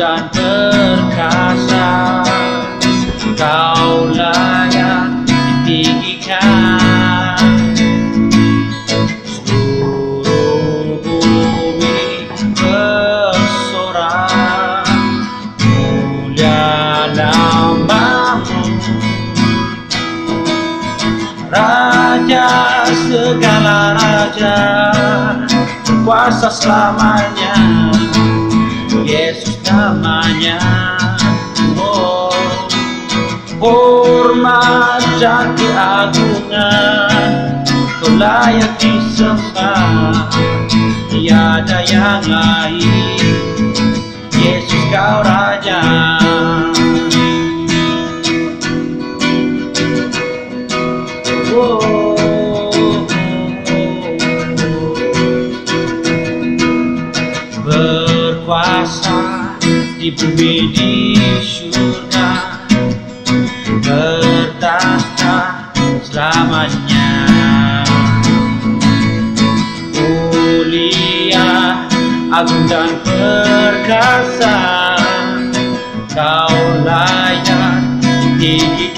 dan perkasa. Kau layak ditinggikan. Seluruh bumi bersorak. Mulia namamu Raja segala raja. Kuasa selamanya. Yesus namanya. Oh Hormat dan keagungan Kau layak disembah. Tiada yang lain Yesus kau Raja. Berkuasa di bumi di surga Bertahta selamanya. Mulia, agung dan perkasa Kau layak ditinggikan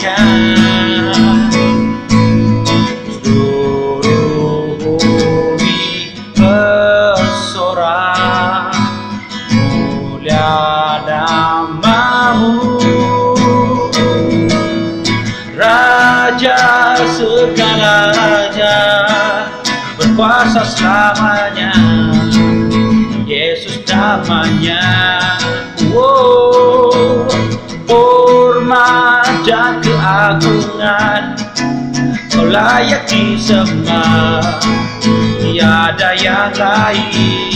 segala raja berkuasa selamanya. Yesus namanya. Wow, hormat dan keagungan. Kau layak disembah. Tiada yang lain.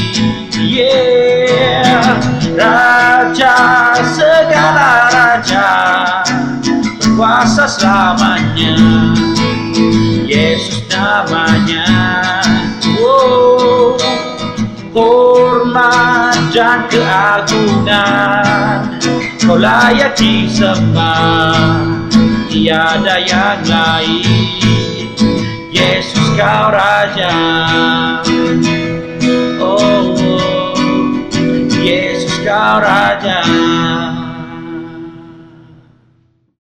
Yeah Raja segala raja Berkuasa selamanya Hormat dan keagungan. Kau layak disembah. Tiada yang lain. Yesus kau Raja. Oh. Yesus kau Raja